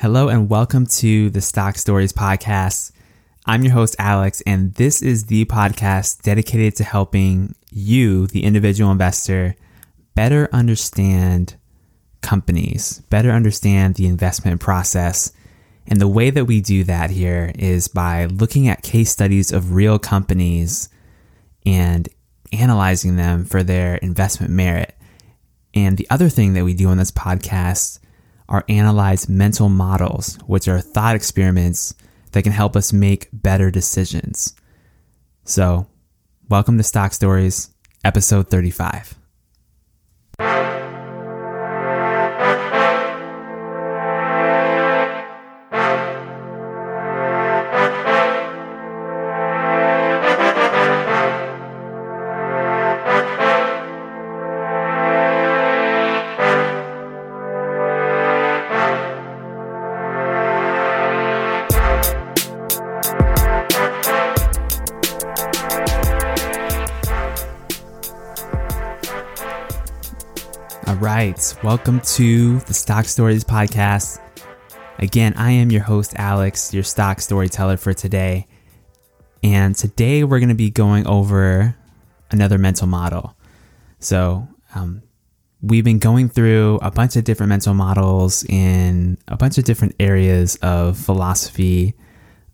Hello and welcome to the Stock Stories podcast. I'm your host, Alex, and this is the podcast dedicated to helping you, the individual investor, better understand companies, better understand the investment process. And the way that we do that here is by looking at case studies of real companies and analyzing them for their investment merit. And the other thing that we do on this podcast are analyze mental models, which are thought experiments that can help us make better decisions. So, welcome to Stock Stories, episode 35. Right. Welcome to the Stock Stories podcast. Again, I am your host, Alex, your stock storyteller for today. And today we're going to be going over another mental model. So, um, we've been going through a bunch of different mental models in a bunch of different areas of philosophy,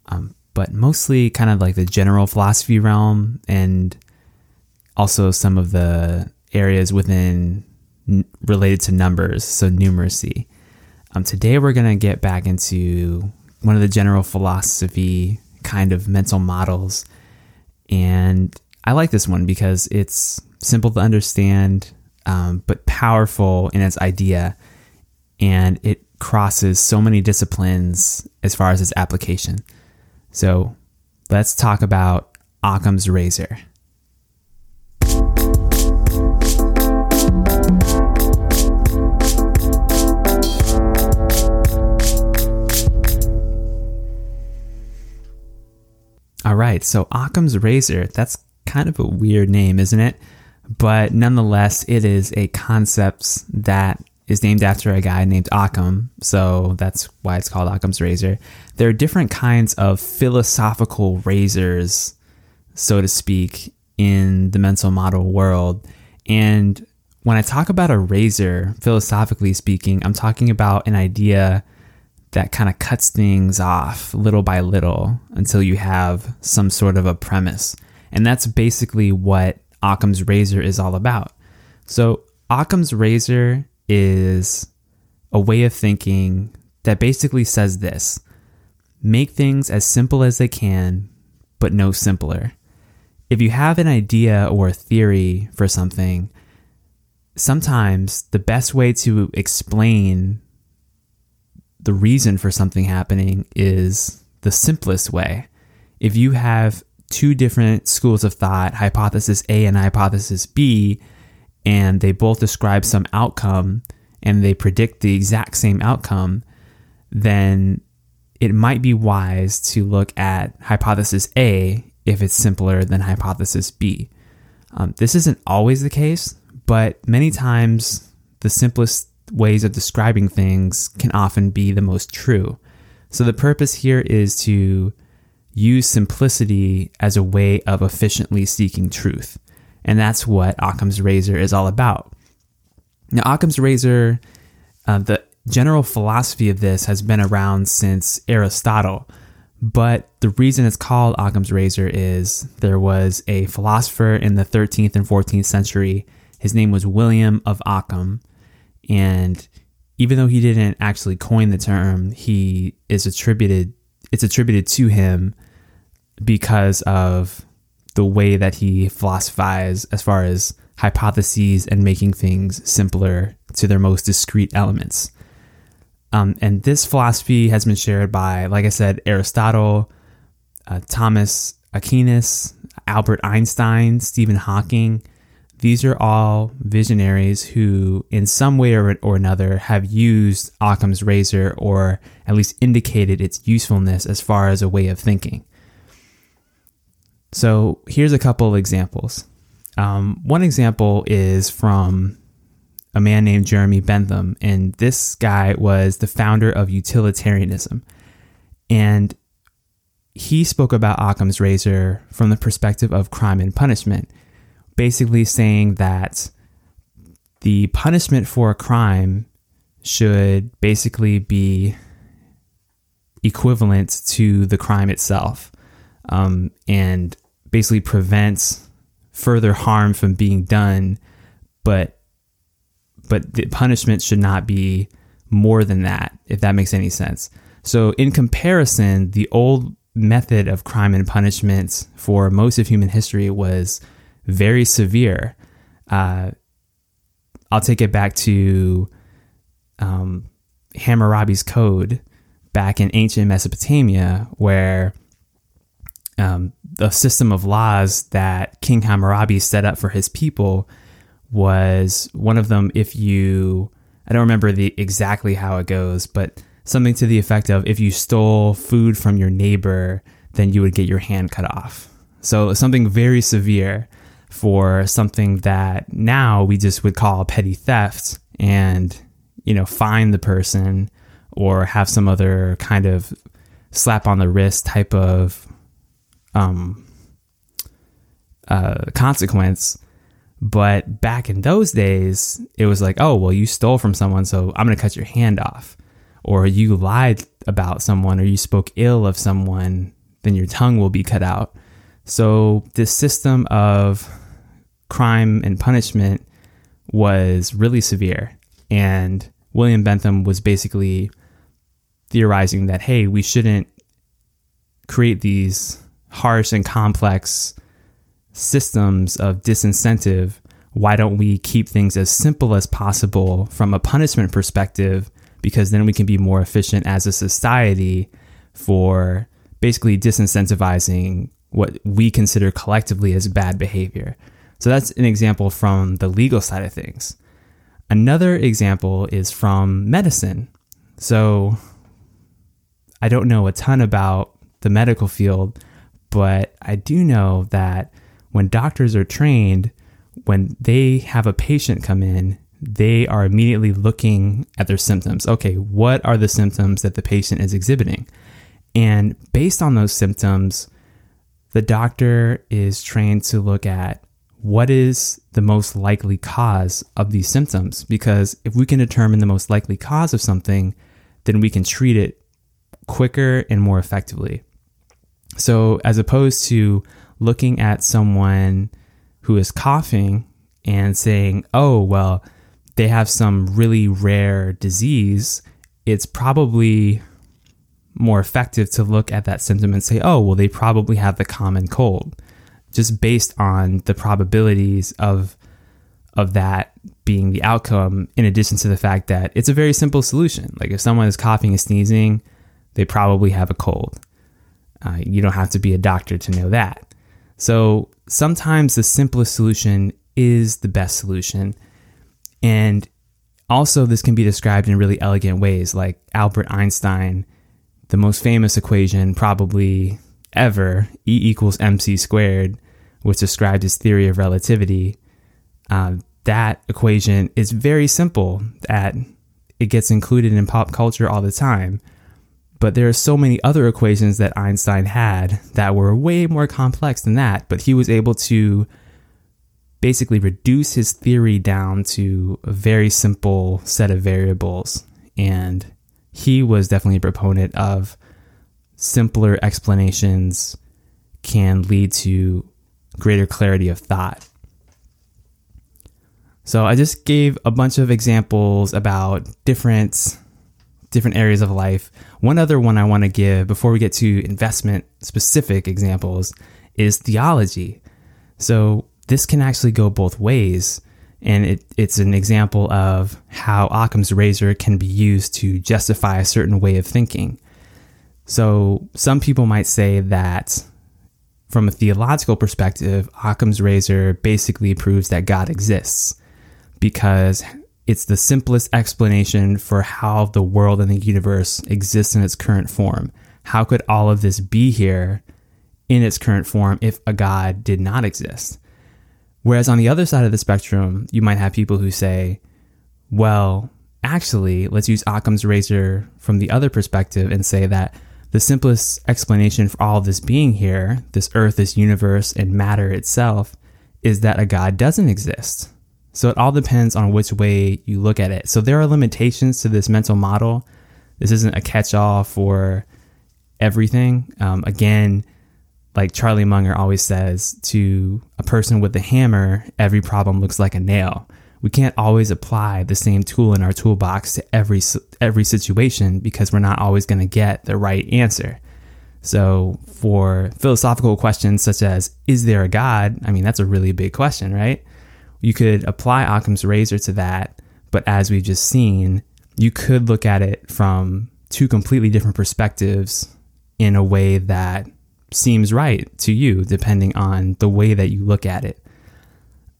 um, but mostly kind of like the general philosophy realm and also some of the areas within related to numbers, so numeracy. Um, today we're going to get back into one of the general philosophy kind of mental models. And I like this one because it's simple to understand, um, but powerful in its idea. And it crosses so many disciplines as far as its application. So let's talk about Occam's razor. All right, so Occam's razor, that's kind of a weird name, isn't it? But nonetheless, it is a concept that is named after a guy named Occam, so that's why it's called Occam's razor. There are different kinds of philosophical razors, so to speak, in the mental model world. And when I talk about a razor, philosophically speaking, I'm talking about an idea that kind of cuts things off little by little until you have some sort of a premise. And that's basically what Occam's razor is all about. So, Occam's razor is a way of thinking that basically says this make things as simple as they can, but no simpler. If you have an idea or a theory for something, sometimes the best way to explain the reason for something happening is the simplest way. If you have two different schools of thought, hypothesis A and hypothesis B, and they both describe some outcome and they predict the exact same outcome, then it might be wise to look at hypothesis A if it's simpler than hypothesis B. Um, this isn't always the case, but many times the simplest ways of describing things can often be the most true. So the purpose here is to use simplicity as a way of efficiently seeking truth. And that's what Occam's razor is all about. Now, Occam's razor, uh, the general philosophy of this has been around since Aristotle. But the reason it's called Occam's razor is there was a philosopher in the 13th and 14th century. His name was William of Occam and even though he didn't actually coin the term, he is attributed it's attributed to him because of the way that he philosophized as far as hypotheses and making things simpler to their most discrete elements. Um, and this philosophy has been shared by, like I said, Aristotle, uh, Thomas Aquinas, Albert Einstein, Stephen Hawking, these are all visionaries who, in some way or, or another, have used Occam's razor or at least indicated its usefulness as far as a way of thinking. So, here's a couple examples. Um, one example is from a man named Jeremy Bentham. And this guy was the founder of utilitarianism. And he spoke about Occam's razor from the perspective of crime and punishment, basically saying that the punishment for a crime should basically be equivalent to the crime itself um, and basically prevents further harm from being done, but but the punishment should not be more than that, if that makes any sense. So, in comparison, the old method of crime and punishment for most of human history was very severe. Uh, I'll take it back to um, Hammurabi's code back in ancient Mesopotamia, where um, the system of laws that King Hammurabi set up for his people was one of them. If you, I don't remember the exactly how it goes, but something to the effect of if you stole food from your neighbor, then you would get your hand cut off. So something very severe for something that now we just would call petty theft and you know fine the person or have some other kind of slap on the wrist type of um, uh, consequence. But back in those days, it was like, oh, well, you stole from someone, so I'm going to cut your hand off or you lied about someone or you spoke ill of someone, then your tongue will be cut out. So, this system of crime and punishment was really severe. And William Bentham was basically theorizing that, hey, we shouldn't create these harsh and complex systems of disincentive. Why don't we keep things as simple as possible from a punishment perspective because then we can be more efficient as a society for basically disincentivizing what we consider collectively as bad behavior. So that's an example from the legal side of things. Another example is from medicine. So I don't know a ton about the medical field, but I do know that when doctors are trained, when they have a patient come in, they are immediately looking at their symptoms. Okay, what are the symptoms that the patient is exhibiting? And based on those symptoms, the doctor is trained to look at what is the most likely cause of these symptoms. Because if we can determine the most likely cause of something, then we can treat it quicker and more effectively. So, as opposed to looking at someone who is coughing and saying, oh, well, they have some really rare disease, it's probably more effective to look at that symptom and say, oh, well, they probably have the common cold, just based on the probabilities of of that being the outcome, in addition to the fact that it's a very simple solution. Like if someone is coughing and sneezing, they probably have a cold. Uh, you don't have to be a doctor to know that. So sometimes the simplest solution is the best solution. And also, this can be described in really elegant ways, like Albert Einstein, the most famous equation probably ever, E equals mc squared, which described his theory of relativity. Uh, that equation is very simple, that it gets included in pop culture all the time. But there are so many other equations that Einstein had that were way more complex than that, but he was able to basically reduce his theory down to a very simple set of variables. And he was definitely a proponent of simpler explanations can lead to greater clarity of thought. So I just gave a bunch of examples about different different areas of life. One other one I want to give before we get to investment specific examples is theology. So this can actually go both ways. And it, it's an example of how Occam's razor can be used to justify a certain way of thinking. So, some people might say that from a theological perspective, Occam's razor basically proves that God exists because it's the simplest explanation for how the world and the universe exists in its current form. How could all of this be here in its current form if a God did not exist? Whereas on the other side of the spectrum, you might have people who say, Well, actually, let's use Occam's razor from the other perspective and say that the simplest explanation for all of this being here, this earth, this universe, and matter itself, is that a God doesn't exist. So it all depends on which way you look at it. So there are limitations to this mental model. This isn't a catch all for everything. Um, again, like Charlie Munger always says, to a person with a hammer, every problem looks like a nail. We can't always apply the same tool in our toolbox to every every situation because we're not always going to get the right answer. So, for philosophical questions such as is there a god? I mean, that's a really big question, right? You could apply Occam's razor to that, but as we've just seen, you could look at it from two completely different perspectives in a way that seems right to you, depending on the way that you look at it.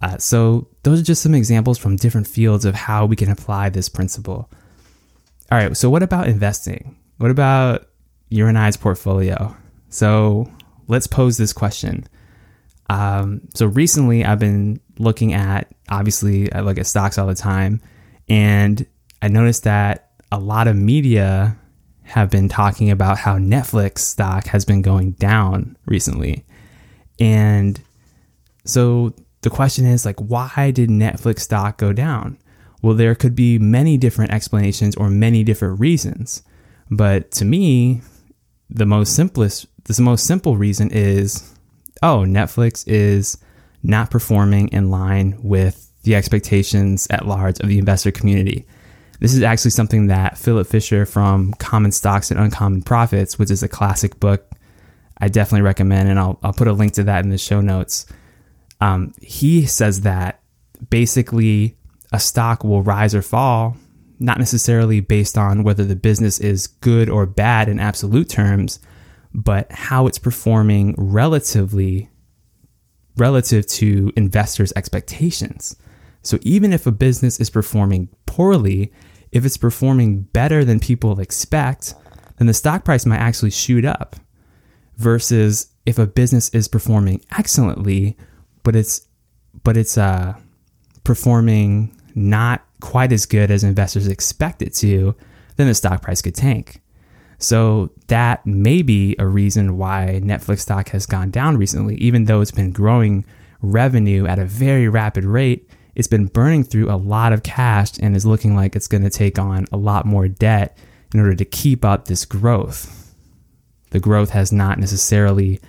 Uh, so, those are just some examples from different fields of how we can apply this principle. All right, so what about investing? What about your and I's portfolio? So, let's pose this question. Um, so, recently I've been looking at, obviously, I look at stocks all the time, and I noticed that a lot of media have been talking about how Netflix stock has been going down recently. And so the question is like why did Netflix stock go down? Well, there could be many different explanations or many different reasons. But to me, the most simplest the most simple reason is oh, Netflix is not performing in line with the expectations at large of the investor community. This is actually something that Philip Fisher from Common Stocks and Uncommon Profits, which is a classic book, I definitely recommend, and I'll, I'll put a link to that in the show notes. Um, he says that basically a stock will rise or fall, not necessarily based on whether the business is good or bad in absolute terms, but how it's performing relatively relative to investors' expectations. So even if a business is performing poorly, if it's performing better than people expect, then the stock price might actually shoot up. Versus if a business is performing excellently, but it's but it's uh, performing not quite as good as investors expect it to, then the stock price could tank. So that may be a reason why Netflix stock has gone down recently, even though it's been growing revenue at a very rapid rate it's been burning through a lot of cash and is looking like it's going to take on a lot more debt in order to keep up this growth. The growth has not necessarily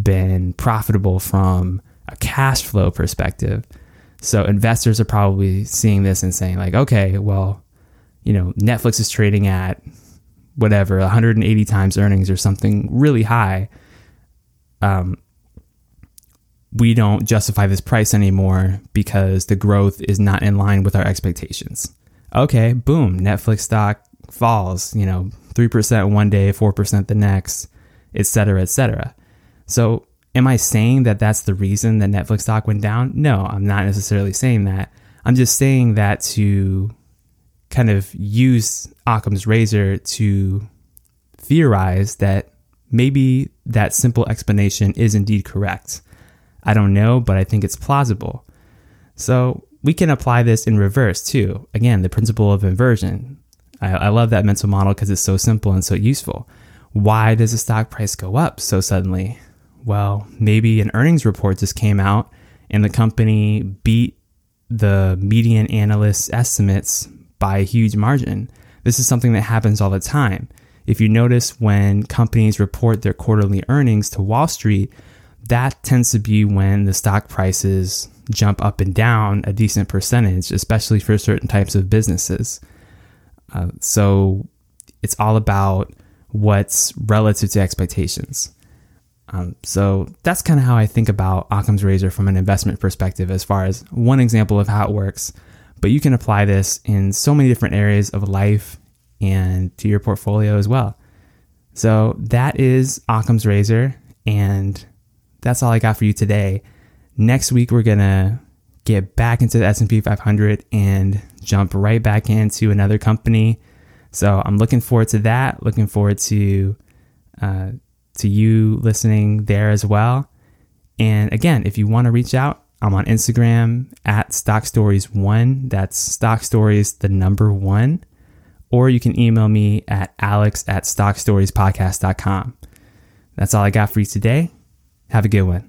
been profitable from a cash flow perspective. So investors are probably seeing this and saying like, okay, well, you know, Netflix is trading at whatever 180 times earnings or something really high. Um, we don't justify this price anymore because the growth is not in line with our expectations. Okay, boom, Netflix stock falls, you know, 3% one day, 4% the next, et cetera, et cetera. So, am I saying that that's the reason that Netflix stock went down? No, I'm not necessarily saying that. I'm just saying that to kind of use Occam's razor to theorize that maybe that simple explanation is indeed correct. I don't know, but I think it's plausible. So we can apply this in reverse too. Again, the principle of inversion. I, I love that mental model because it's so simple and so useful. Why does the stock price go up so suddenly? Well, maybe an earnings report just came out and the company beat the median analyst estimates by a huge margin. This is something that happens all the time. If you notice when companies report their quarterly earnings to Wall Street, that tends to be when the stock prices jump up and down a decent percentage, especially for certain types of businesses. Uh, so it's all about what's relative to expectations. Um, so that's kind of how I think about Occam's razor from an investment perspective, as far as one example of how it works. But you can apply this in so many different areas of life and to your portfolio as well. So that is Occam's razor. And that's all I got for you today. Next week we're gonna get back into the S&P 500 and jump right back into another company. So I'm looking forward to that. Looking forward to uh, to you listening there as well. And again, if you want to reach out, I'm on Instagram at Stock Stories One. That's Stock Stories, the number one. Or you can email me at alex at stockstoriespodcast.com. That's all I got for you today. Have a good one.